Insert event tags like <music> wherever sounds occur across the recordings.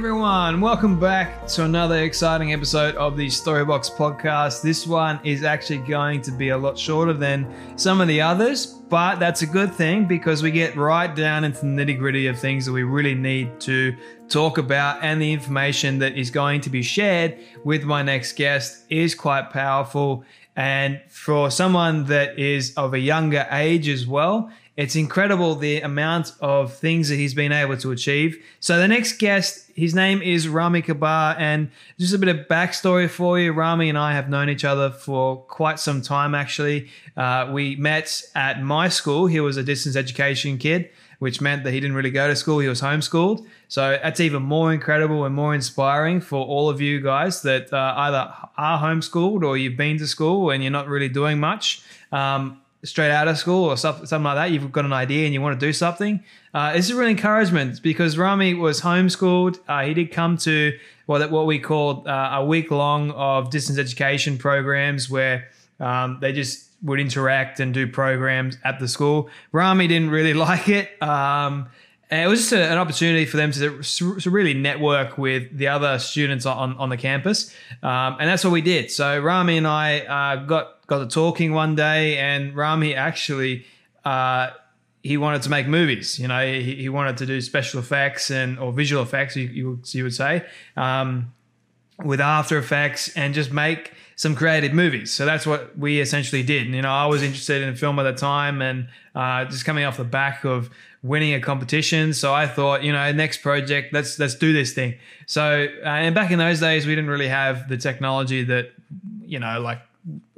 everyone, welcome back to another exciting episode of the Storybox podcast. This one is actually going to be a lot shorter than some of the others, but that's a good thing because we get right down into the nitty gritty of things that we really need to talk about, and the information that is going to be shared with my next guest is quite powerful. And for someone that is of a younger age as well, it's incredible the amount of things that he's been able to achieve. So the next guest, his name is Rami Kabar, and just a bit of backstory for you. Rami and I have known each other for quite some time. Actually, uh, we met at my school. He was a distance education kid, which meant that he didn't really go to school. He was homeschooled. So that's even more incredible and more inspiring for all of you guys that uh, either are homeschooled or you've been to school and you're not really doing much. Um, straight out of school or something like that, you've got an idea and you want to do something, uh, this is really encouragement because Rami was homeschooled. Uh, he did come to what what we called uh, a week long of distance education programs where um, they just would interact and do programs at the school. Rami didn't really <laughs> like it. Um, and it was just a, an opportunity for them to, to really network with the other students on, on the campus. Um, and that's what we did. So Rami and I uh, got got to talking one day, and Rami actually uh, he wanted to make movies. You know, he, he wanted to do special effects and or visual effects, you, you, would- you would say, um, with After Effects, and just make some creative movies. So that's what we essentially did. And, you know, I was interested in film at the time, and uh, just coming off the back of winning a competition. So I thought, you know, next project, let's let's do this thing. So uh, and back in those days, we didn't really have the technology that you know, like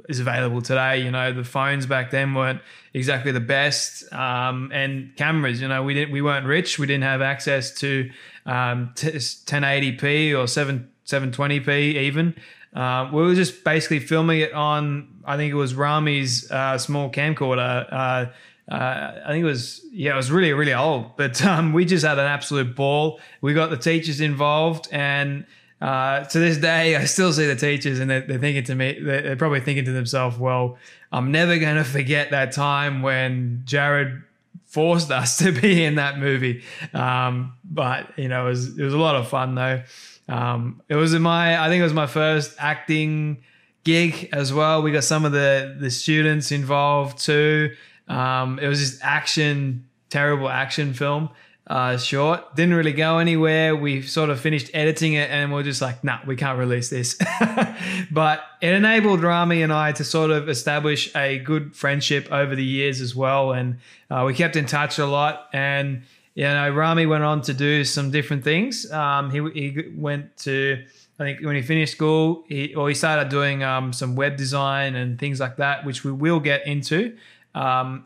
is available today. You know, the phones back then weren't exactly the best, um, and cameras. You know, we didn't we weren't rich. We didn't have access to um, t- 1080p or 7 720p even. Uh, we were just basically filming it on. I think it was Rami's uh, small camcorder. Uh, uh, I think it was yeah, it was really really old, but um, we just had an absolute ball. We got the teachers involved, and uh, to this day, I still see the teachers, and they're, they're thinking to me, they're, they're probably thinking to themselves, "Well, I'm never going to forget that time when Jarred forced us <laughs> to be in that movie." Um, but you know, it was it was a lot of fun though. Um, it was my I think it was my first acting gig as well. We got some of the the students involved too. Um, it was just action, terrible action film. Uh, short didn't really go anywhere. We sort of finished editing it, and we're just like, nah, we can't release this. <laughs> but it enabled Rami and I to sort of establish a good friendship over the years as well, and uh, we kept in touch a lot. And you know, Rami went on to do some different things. Um, he he went to I think when he finished school, he or he started doing um, some web design and things like that, which we will get into um,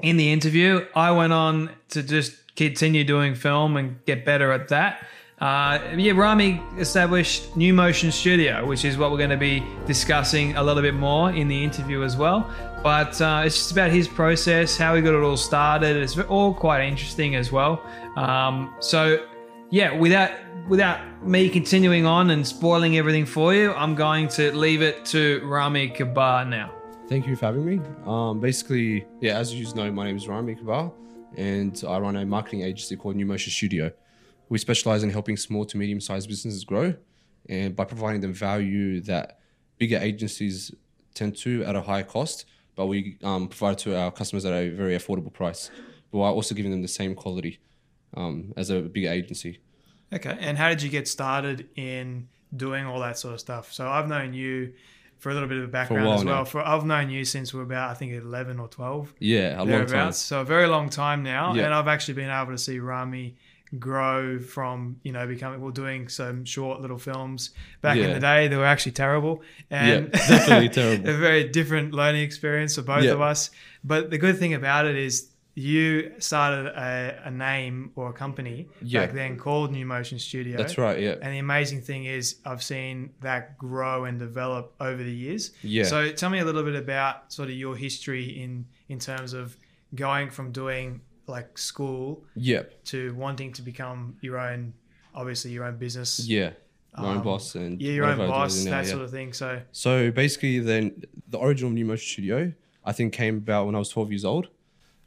in the interview. I went on to just continue doing film and get better at that. Uh, yeah, Rami established New Motion Studio, which is what we're going to be discussing a little bit more in the interview as well. But uh, it's just about his process, how he got it all started. It's all quite interesting as well. Um, so, yeah, without without me continuing on and spoiling everything for you, I'm going to leave it to Rami Kabar now. Thank you for having me. Um, basically, yeah, as you know, my name is Rami Kabar, and I run a marketing agency called New Motion Studio. We specialize in helping small to medium sized businesses grow, and by providing them value that bigger agencies tend to at a higher cost, but we um, provide it to our customers at a very affordable price, but while also giving them the same quality um, as a bigger agency. Okay. And how did you get started in doing all that sort of stuff? So I've known you for a little bit of a background while as well. now. For I've known you since we're about I think eleven or twelve. Yeah, a long time. So a very long time now, Yeah. and I've actually been able to see Rami grow from you know becoming well doing some short little films back in the day they were actually terrible and Yeah, definitely <laughs> terrible. a very different learning experience for both Yeah. of us but the good thing about it is you started a, a name or a company Yeah. back then called New Motion Studio That's right. Yeah. and the amazing thing is, I've seen that grow and develop over the years. Yeah. So tell me a little bit about sort of your history in in terms of going from doing like school Yep. to wanting to become your own, obviously your own business. Yeah. Own Um, boss and Yeah, your own boss, now, that yeah. sort of thing. So So basically, then the original New Motion Studio, I think, came about when I was 12 years old.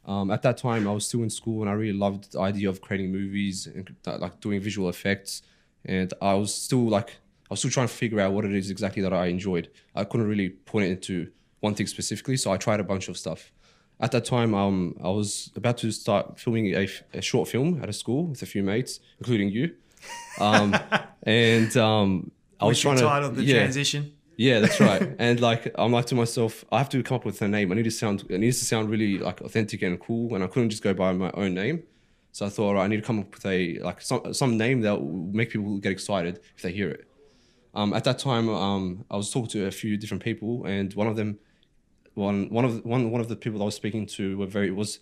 Um, at that time, I was still in school, and I really loved the idea of creating movies and like doing visual effects. And I was still like, I was still trying to figure out what it is exactly that I enjoyed. I couldn't really point it into one thing specifically, so I tried a bunch of stuff. At that time, um, I was about to start filming a, a short film at a school with a few mates, including you. Um, <laughs> and um, I was which trying to titled the yeah. transition. Yeah, that's <laughs> right. and like I'm like to myself, I have to come up with a name. I need to sound it needs to sound really like authentic and cool. And I couldn't just go by my own name. So I thought, all right, I need to come up with a like some some name that will make people get excited if they hear it. Um, at that time, um, I was talking to a few different people, and one of them, one one of one one of the people I was speaking to were very was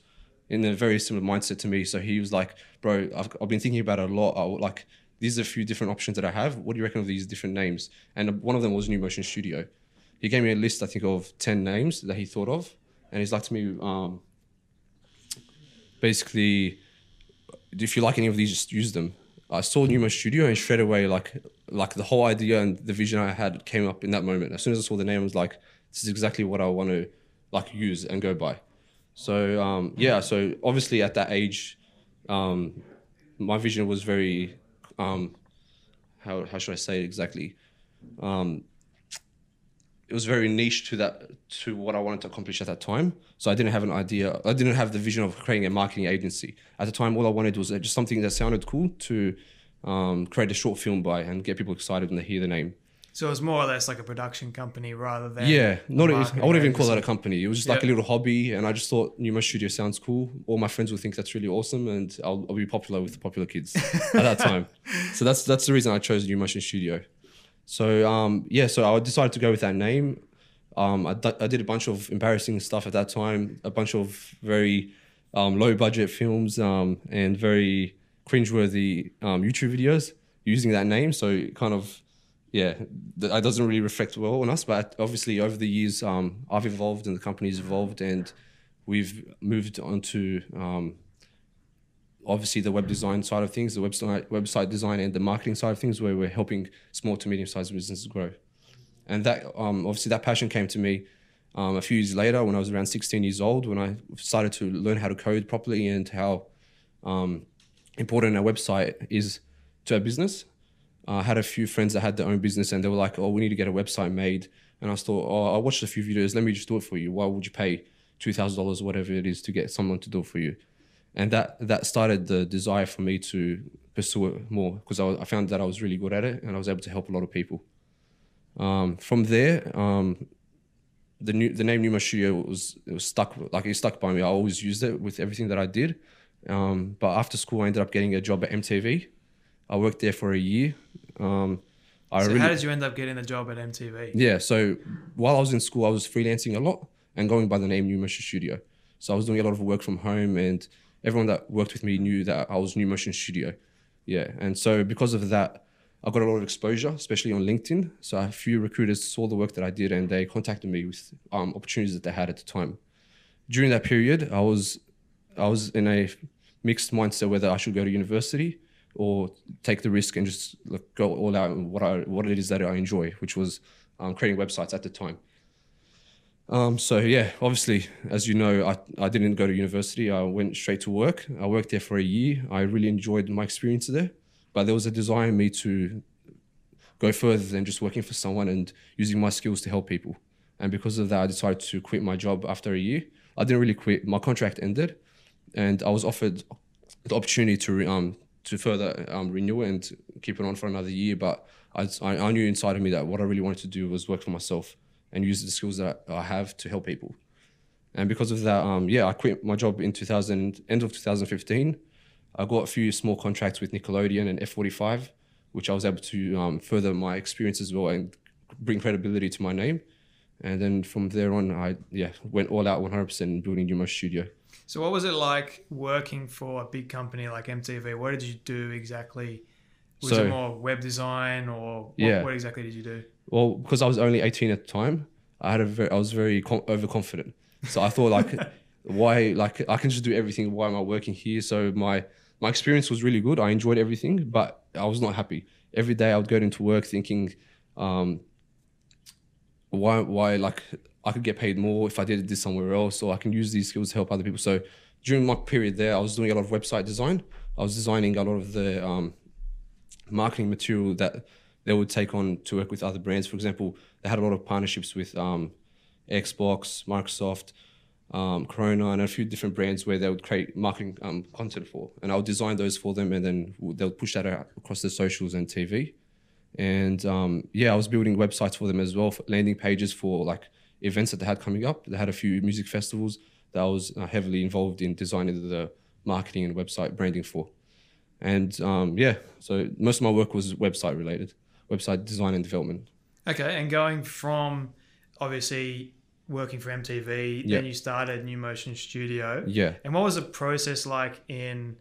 in a very similar mindset to me. So he was like, "Bro, I've, I've been thinking about it a lot. I, like these are a few different options that I have. What do you reckon of these different names?" And one of them was New Motion Studio. He gave me a list, I think, of ten names that he thought of, and he's like to me, um, basically, if you like any of these, just use them. I saw Numa Studio and straight away, like, like the whole idea and the vision I had came up in that moment. As soon as I saw the name, I was like, this is exactly what I want to like use and go by. So um, yeah, so obviously at that age, um, my vision was very, um, how how should I say it exactly? Um, it was very niche to that to what I wanted to accomplish at that time. So I didn't have an idea. I didn't have the vision of creating a marketing agency at the time. All I wanted was just something that sounded cool to um, create a short film by and get people excited when they hear the name. So it was more or less like a production company rather than Yeah, not. I wouldn't even call that a company. It was just like a little hobby, and I just thought Numa Studio sounds cool. All my friends will think that's really awesome, and I'll, I'll be popular with the popular kids at that time. <laughs> So that's that's the reason I chose New Motion Studio. So um, yeah, so I decided to go with that name. Um, I, d- I did a bunch of embarrassing stuff at that time, a bunch of very um, low budget films um, and very cringeworthy um, YouTube videos using that name. So it kind of yeah, th- that doesn't really reflect well on us. But obviously, over the years, um, I've evolved and the company's evolved, and we've moved on to um, obviously the web design side of things, the website website design, and the marketing side of things, where we're helping small to medium sized businesses grow. And that um, obviously that passion came to me um, a few years later when I was around 16 years old, when I started to learn how to code properly and how um, important a website is to a business. I had a few friends that had their own business and they were like, oh, we need to get a website made. And I thought, oh, I watched a few videos. Let me just do it for you. Why would you pay $2,000 or whatever it is to get someone to do it for you? And that, that started the desire for me to pursue it more because I, I found that I was really good at it and I was able to help a lot of people. Um, from there, um, the new the name Numa Studio was it was stuck like it stuck by me. I always used it with everything that I did. Um, but after school, I ended up getting a job at MTV. I worked there for a year. Um, I So really, how did you end up getting the job at MTV? yeah. So while I was in school, I was freelancing a lot and going by the name New Motion Studio. So I was doing a lot of work from home, and everyone that worked with me knew that I was New Motion Studio. Yeah, and so because of that, I got a lot of exposure, especially on LinkedIn. So a few recruiters saw the work that I did, and they contacted me with um, opportunities that they had at the time. During that period, I was I was in a mixed mindset whether I should go to university or take the risk and just go all out what I what it is that I enjoy, which was um, creating websites at the time. Um, so yeah, obviously, as you know, I, I didn't go to university. I went straight to work. I worked there for a year. I really enjoyed my experience there, but there was a desire in me to go further than just working for someone and using my skills to help people. And because of that, I decided to quit my job after a year. I didn't really quit. My contract ended, and I was offered the opportunity to um to further um, renew it and keep it on for another year. But I, I knew inside of me that what I really wanted to do was work for myself and use the skills that I have to help people. And because of that, um, yeah, I quit my job in 2000, end of 2015. I got a few small contracts with Nickelodeon and F45, which I was able to um, further my experience as well and bring credibility to my name. And then from there on, I yeah went all out 100% in building Numo Studio. So, what was it like working for a big company like MTV? What did you do exactly? Was So- it more web design or what, Yeah. what exactly did you do? Well, because I was only 18 at the time, I had a very, I was very com- overconfident. So I thought like, <laughs> why like I can just do everything. Why am I working here? So my my experience was really good. I enjoyed everything, but I was not happy. Every day I would go into work thinking, um, why why like I could get paid more if I did this somewhere else, or I can use these skills to help other people. So during my period there, I was doing a lot of website design. I was designing a lot of the um, marketing material that they would take on to work with other brands. For example, they had a lot of partnerships with um, Xbox, Microsoft, um, Corona, and a few different brands where they would create marketing um, content for. And I would design those for them, and then they'll push that out across the socials and TV. And um, yeah, I was building websites for them as well, landing pages for like events that they had coming up. They had a few music festivals that I was uh, heavily involved in designing the marketing and website branding for. And um, yeah, so most of my work was website related, website design and development. Okay, and going from obviously working for MTV, Yeah. then you started New Motion Studio. Yeah. And what was the process like in,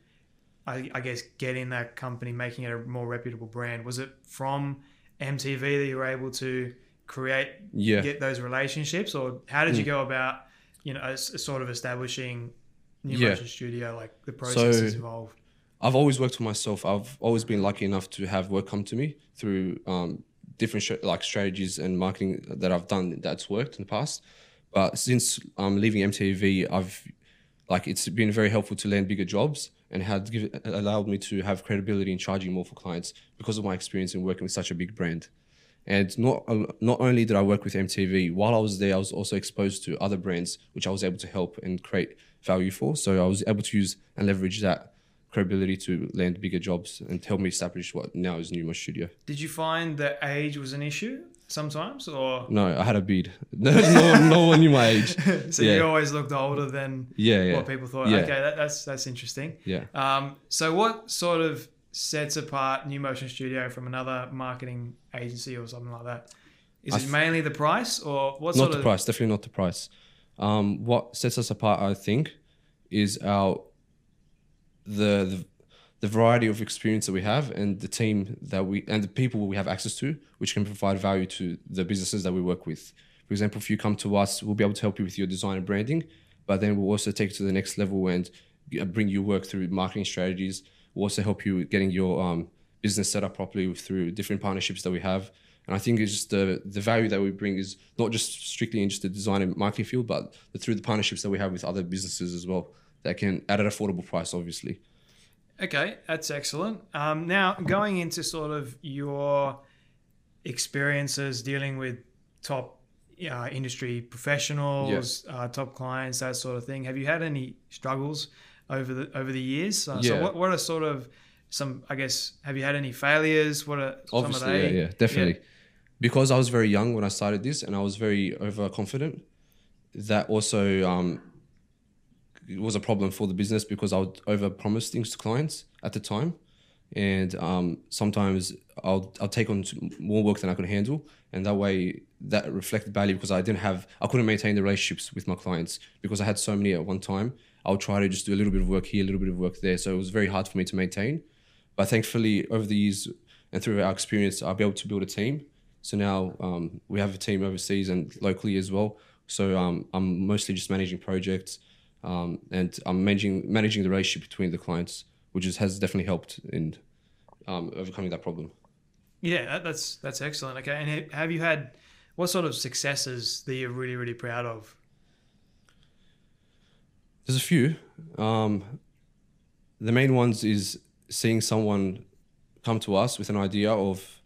I, I guess, getting that company, making it a more reputable brand? Was it from MTV that you were able to create, Yeah. Mm. get those relationships, or how did you go about, you know, s- sort of establishing New Yeah. Motion Studio, like the processes So- involved? I've always worked for myself. I've always been lucky enough to have work come to me through um, different sh- like strategies and marketing that I've done that's worked in the past. But since um, leaving MTV, I've like it's been very helpful to land bigger jobs and had give, allowed me to have credibility in charging more for clients because of my experience in working with such a big brand. And not not only did I work with MTV, while I was there, I was also exposed to other brands which I was able to help and create value for. So I was able to use and leverage that credibility to land bigger jobs and help me establish what now is Numo Studio. Did you find that age was an issue sometimes, or No, I had a beard. <laughs> no, no, no one knew my age. <laughs> so yeah. you always looked older than Yeah, yeah. what people thought? Yeah. Okay, that, that's that's interesting. Yeah. Um, so what sort of sets apart New Motion Studio from another marketing agency or something like that? Is I it mainly the price, or what not the of price, definitely not the price. Um, what sets us apart, I think, is our the, the the variety of experience that we have and the team that we and the people we have access to, which can provide value to the businesses that we work with. For example, if you come to us, we'll be able to help you with your design and branding, but then we'll also take it to the next level and uh, bring you work through marketing strategies. We'll also help you getting your um, business set up properly through different partnerships that we have. And I think it's just the the value that we bring is not just strictly in just the design and marketing field, but the, through the partnerships that we have with other businesses as well that can at an affordable price, obviously. Okay, that's excellent. Um, now, going into sort of your experiences dealing with top uh, industry professionals, uh, top clients, that sort of thing. Have you had any struggles over the over the years? Uh, So, Yeah. what, what are sort of some? I guess have you had any failures? What are some of Obviously, they? yeah, yeah, definitely. Because I was very young when I started this, and I was very overconfident. That also um, was a problem for the business because I would overpromise things to clients at the time, and um, sometimes I'll I'll take on more work than I could handle, and that way that reflected badly because I didn't have I couldn't maintain the relationships with my clients because I had so many at one time. I would try to just do a little bit of work here, a little bit of work there, so it was very hard for me to maintain. But thankfully, over the years and through our experience, I'll be able to build a team. So now um, we have a team overseas and locally as well. So um, I'm mostly just managing projects, um, and I'm managing managing the relationship between the clients, which is, has definitely helped in um, overcoming that problem. Yeah, that, that's that's excellent. Okay, and have you had what sort of successes that you're really really proud of? There's a few. Um, the main ones is seeing someone come to us with an idea of,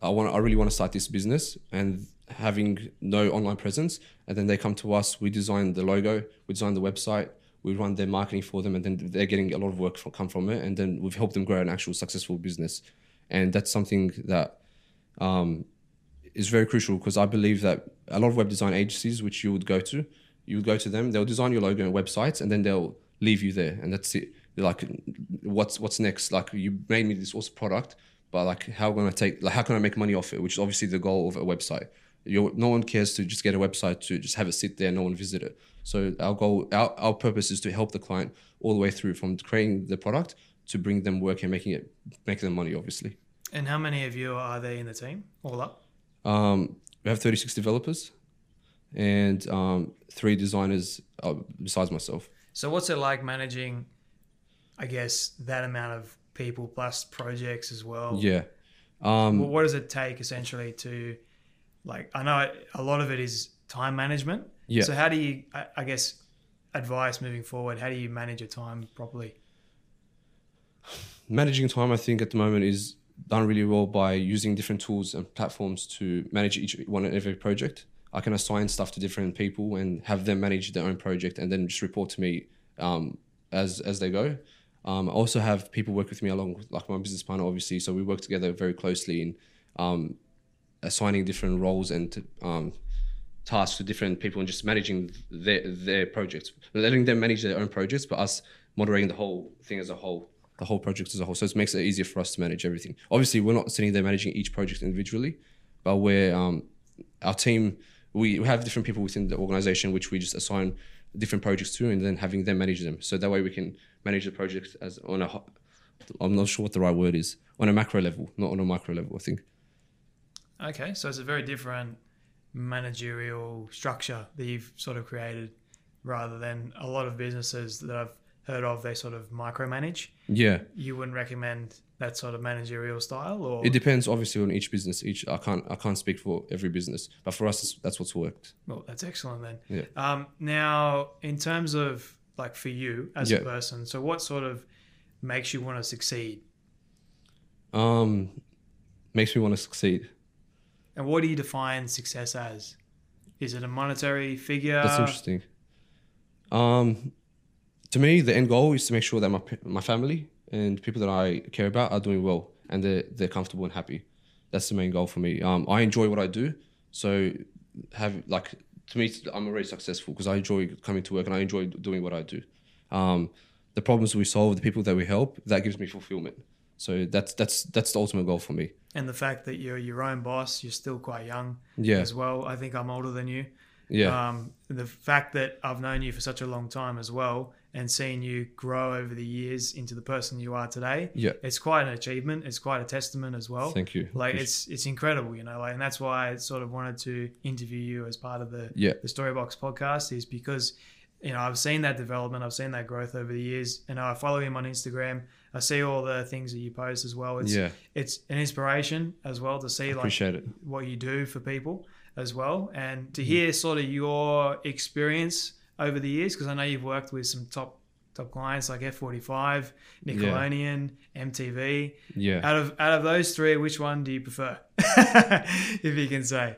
I want, I really want to start this business, and having no online presence, and then they come to us. We design the logo, we design the website, We run their marketing for them, and then they're getting a lot of work from, come from it. And then we've helped them grow an actual successful business, and that's something that um, is very crucial because I believe that a lot of web design agencies, which you would go to, you would go to them, they'll design your logo and websites, and then they'll leave you there, and that's it. They're like, what's what's next? Like, you made me this awesome product, but like, how am I take? Like, how can I make money off it? Which is obviously the goal of a website. you no one cares to just get a website to just have it sit there, no one visit it. So our goal, our, our purpose is to help the client all the way through from creating the product to bring them work and making it making them money, obviously. And how many of you are there in the team all up? Um, we have 36 developers and um, three designers uh, besides myself. So what's it like managing, I guess, that amount of people plus projects as well? Yeah. Um, Well, what does it take essentially to, like, I know a lot of it is time management. Yeah. So how do you, I, I guess, advice moving forward? How do you manage your time properly? managing time, I think, at the moment is done really well by using different tools and platforms to manage each one and every project. I can assign stuff to different people and have them manage their own project and then just report to me um, as as they go. Um, I also have people work with me along with like my business partner, obviously. So we work together very closely in um, assigning different roles and um, tasks to different people and just managing their their projects, letting them manage their own projects, but us moderating the whole thing as a whole, the whole project as a whole. So it makes it easier for us to manage everything. Obviously, we're not sitting there managing each project individually, but we're um, our team. We have different people within the organization which we just assign different projects to, and then having them manage them. So that way we can manage the project as on a. I'm not sure what the right word is on a macro level, not on a micro level. I think. Okay, so it's a very different managerial structure that you've sort of created rather than a lot of businesses that I've heard of, they sort of micromanage. Yeah. You wouldn't recommend that sort of managerial style or It depends obviously on each business. Each I can't I can't speak for every business, but for us that's- what's worked. well that's excellent then. Yeah. Um, now in terms of like for you as Yeah. a person, so what sort of makes you want to succeed? Um, makes me want to succeed. And what do you define success as? Is it a monetary figure? That's interesting. Um, to me, the end goal is to make sure that my my family and people that I care about are doing well and they're they're comfortable and happy. That's the main goal for me. Um, I enjoy what I do, so have like to me, I'm already successful because I enjoy coming to work and I enjoy doing what I do. Um, the problems we solve, the people that we help, that gives me fulfillment. So that's that's that's the ultimate goal for me. and the fact that you're your own boss, you're still quite young Yeah. as well. I think I'm older than you. Yeah, Um, the fact that I've known you for such a long time as well and seeing you grow over the years into the person you are today, Yeah. it's quite an achievement. It's quite a testament as well. Thank you. Like Appreciate- it's it's incredible, you know, like and that's why I sort of wanted to interview you as part of the Yeah. the Storybox podcast is because you know I've seen that development, I've seen that growth over the years, and I follow him on Instagram. I see all the things that you post as well. It's Yeah. it's an inspiration as well to see like it. what you do for people as well and to mm. hear sort of your experience over the years because i know you've worked with some top top clients like f45 nickelodeon mtv Yeah. out of out of those three which one do you prefer <laughs> if you can say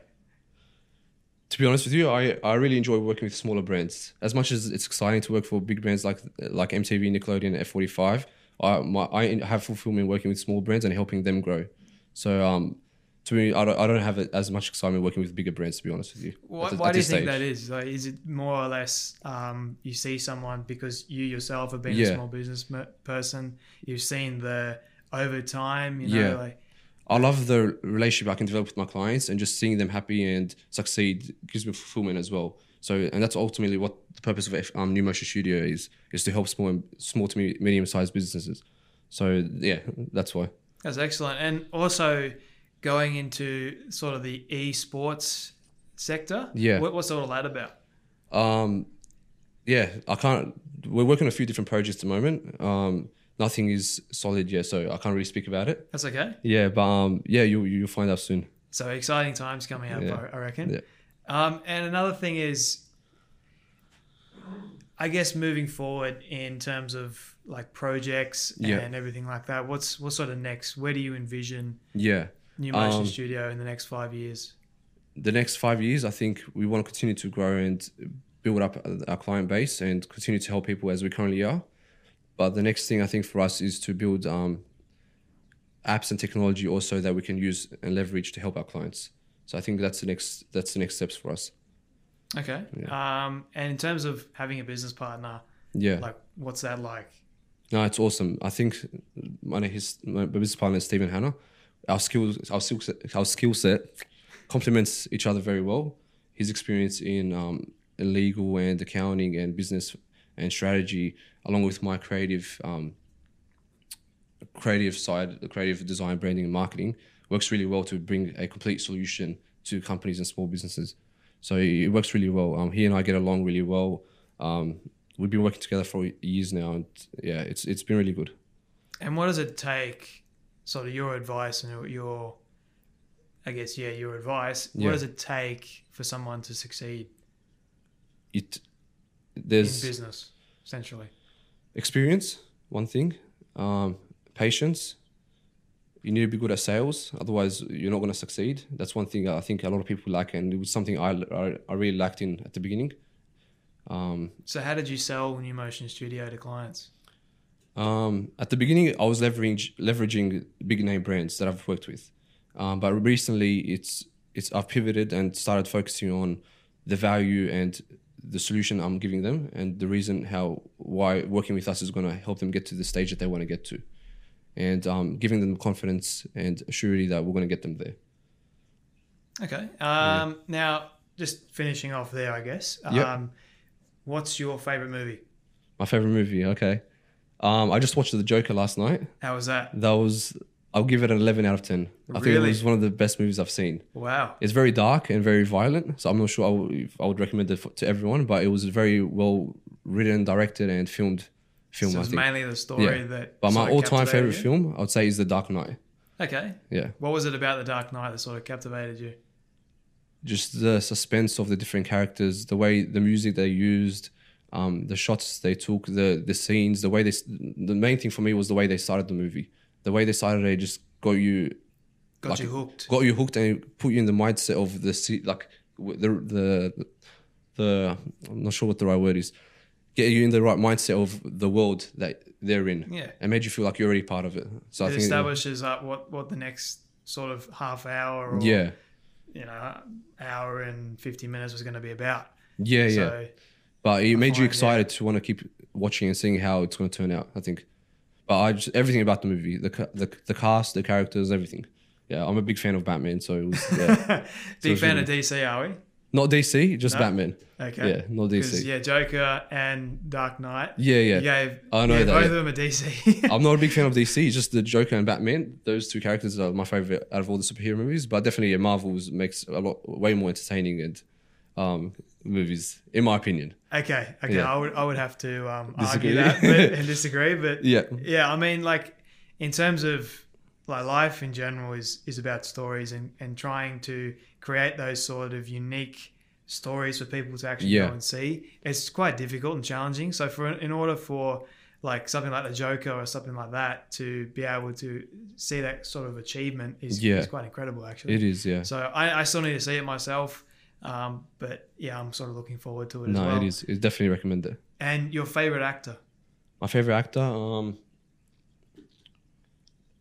to be honest with you, I, I really enjoy working with smaller brands. As much as it's exciting to work for big brands like like MTV, Nickelodeon, F45, I my, I have fulfillment working with small brands and helping them grow. So um, to me, I don't, I don't have as much excitement working with bigger brands. To be honest with you, why, At why at do you this think that is like, is it more or less um, you see someone because you yourself have been a small business person you've seen the over time you know Yeah. like I love the relationship I can develop with my clients and just seeing them happy and succeed gives me fulfillment as well. So, and that's ultimately what the purpose of F- um, New Motion Studio is: is to help small, small to medium-sized businesses. So, yeah, that's why. That's excellent. And also going into sort of the esports sector. Yeah. What, what's all that about? Um, yeah, I can't. We're working on a few different projects at the moment. Um, nothing is solid yet, so I can't really speak about it. That's okay. Yeah, but um, yeah, you you'll find out soon. So exciting times coming up, Yeah. I, I reckon. Yeah. Um, and another thing is, I guess moving forward in terms of like projects Yeah. and everything like that. What's what's sort of next? Where do you envision Yeah, New Motion Um, Studio in the next five years? the next five years, I think we want to continue to grow and build up our client base and continue to help people as we currently are. But the next thing I think for us is to build um, apps and technology also that we can use and leverage to help our clients. So I think that's the next that's the next steps for us. Okay. Um, and in terms of having a business partner, Yeah. like what's that like? No, it's awesome. I think my his my business partner is Stephen Hanna. Our skills, our skill set, our skill set complements each other very well. His experience in um, legal and accounting and business and strategy, along with my creative um, creative side, the creative design, branding, and marketing, works really well to bring a complete solution to companies and small businesses. So it works really well. Um, he and I get along really well. Um, we've been working together for years now, and yeah, it's it's been really good. And what does it take, sort of your advice and your- I guess, yeah, your advice. What does it take for someone to succeed It in there's business, essentially? experience, one thing, um, patience. You need to be good at sales, otherwise you're not going to succeed. That's one thing I think a lot of people lack, and it was something I, I, I really lacked in at the beginning. Um, So how did you sell New Motion Studio to clients? Um, at the beginning, I was leveraging leveraging big name brands that I've worked with, um, but recently it's it's I've pivoted and started focusing on the value and the solution I'm giving them and the reason how why working with us is going to help them get to the stage that they want to get to, and um, giving them confidence and surety that we're going to get them there. Okay. Um, Now, just finishing off there, I guess. Yep. Um, What's your favorite movie? My favorite movie, okay. Um, I just watched The Joker last night. How was that? That was I'll give it an 11 out of 10. I think it Really? was one of the best movies I've seen. Wow. It's very dark and very violent, so I'm not sure I would, if I would recommend it for, to everyone. But it was very well written, directed, and filmed. Film, So I it's think. mainly the story Yeah. that. But my sort of all-time captivated favorite you? film, I would say, is The Dark Knight. Okay. Yeah, What was it about the Dark Knight that sort of captivated you? just the suspense of the different characters, the way the music they used, um, the shots they took, the the scenes, the way they. The main thing for me was the way they started the movie. The way they started it just got you Got like, you hooked. got you hooked and put you in the mindset of the like the the the I'm not sure what the right word is. Get you in the right mindset of the world that they're in, Yeah. and made you feel like you're already part of it. So I It think, establishes up what, what the next sort of half hour or yeah, you know hour and 50 minutes was going to be about. yeah, yeah. So But it made you find, yeah. excited to want to keep watching and seeing how it's going to turn out. I think, but I just everything about the movie, the the the cast, the characters, everything. Yeah, I'm a big fan of Batman, so it was yeah. <laughs> big it's fan really- of DC, are we? not DC, just No? Batman. Okay. Yeah, not DC. Yeah, Joker and Dark Knight. Yeah, yeah. Gave, I know yeah, that, both yeah. of them are DC. <laughs> I'm not a big fan of DC. It's <laughs> just the Joker and Batman. Those two characters are my favorite out of all the superhero movies. But definitely, yeah, Marvel's makes a lot way more entertaining and um, movies, in my opinion. Okay, okay, Yeah. I would I would have to um, argue that but, and <laughs> disagree, but Yeah. yeah. I mean, like in terms of like life in general is is about stories and and trying to create those sort of unique stories for people to actually Yeah. go and see. It's quite difficult and challenging. So for in order for like something like the Joker or something like that to be able to see that sort of achievement is, Yeah. is quite incredible actually. It is, yeah. So I, I still need to see it myself. Um, but yeah, I'm sort of looking forward to it no, as well. it is. It's definitely recommended. And your favorite actor? My favorite actor, um,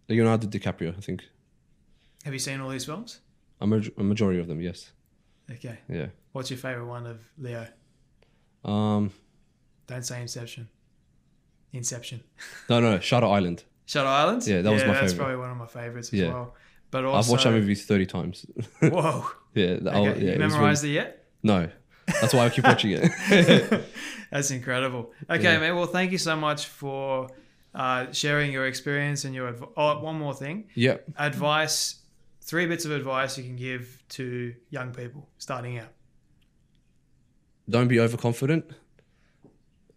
Leonardo DiCaprio. I think Have you seen all these films? a, maj- a majority of them. Yes. Okay. Yeah. What's your favorite one of Leo? Um, Don't say Inception. Inception. no, no, Shutter Island. Shutter Island. Yeah, that was my That's favorite. That's probably one of my favorites as Yeah. well. But also, I've watched that movie thirty times. <laughs> Whoa. yeah. Okay. yeah. you it memorized really- it yet? No, that's why I keep watching it. <laughs> That's incredible. Okay, Yeah. man. Well, thank you so much for uh, sharing your experience and your. Adv- oh, one more thing. yeah. Advice. Three bits of advice you can give to young people starting out. don't be overconfident.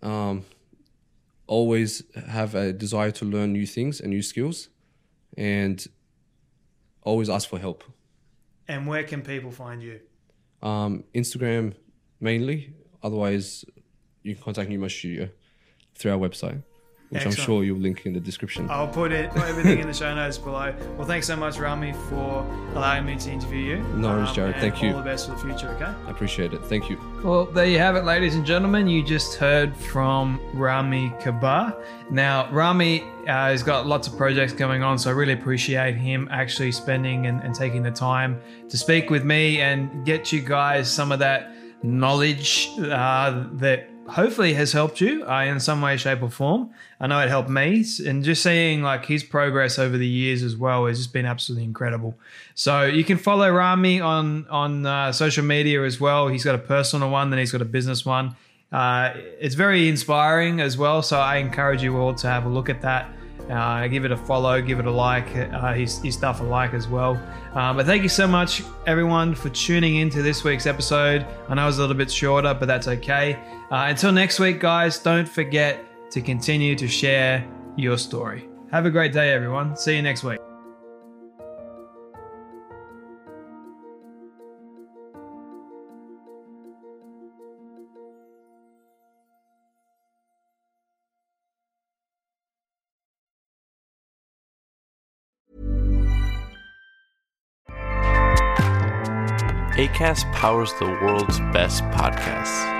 Um, always have a desire to learn new things and new skills, and always ask for help. And where can people find you? Um, Instagram mainly. Otherwise, you can contact Numa Studio through our website. Which Excellent. I'm sure you'll link in the description. I'll put it put everything in the show notes below. Well, thanks so much, Rami, for allowing me to interview you. Um, No worries, Jarred. and Thank you. All the best for the future. Okay. I appreciate it. Thank you. Well, there you have it, ladies and gentlemen. You just heard from Rami Kabar. Now, Rami uh, has got lots of projects going on, so I really appreciate him actually spending and, and taking the time to speak with me and get you guys some of that knowledge uh, that hopefully has helped you uh, in some way, shape, or form. I know it helped me, and just seeing like his progress over the years as well has just been absolutely incredible. So you can follow Rami on on uh, social media as well. He's got a personal one, then he's got a business one. Uh, it's very inspiring as well. So I encourage you all to have a look at that. Uh, give it a follow, give it a like. Uh, his, his stuff a like as well. Uh, but thank you so much, everyone, for tuning into this week's episode. I know it was a little bit shorter, but that's okay. Uh, until next week, guys, don't forget to continue to share your story. Have a great day, everyone. See you next week. ACAST powers the world's best podcasts.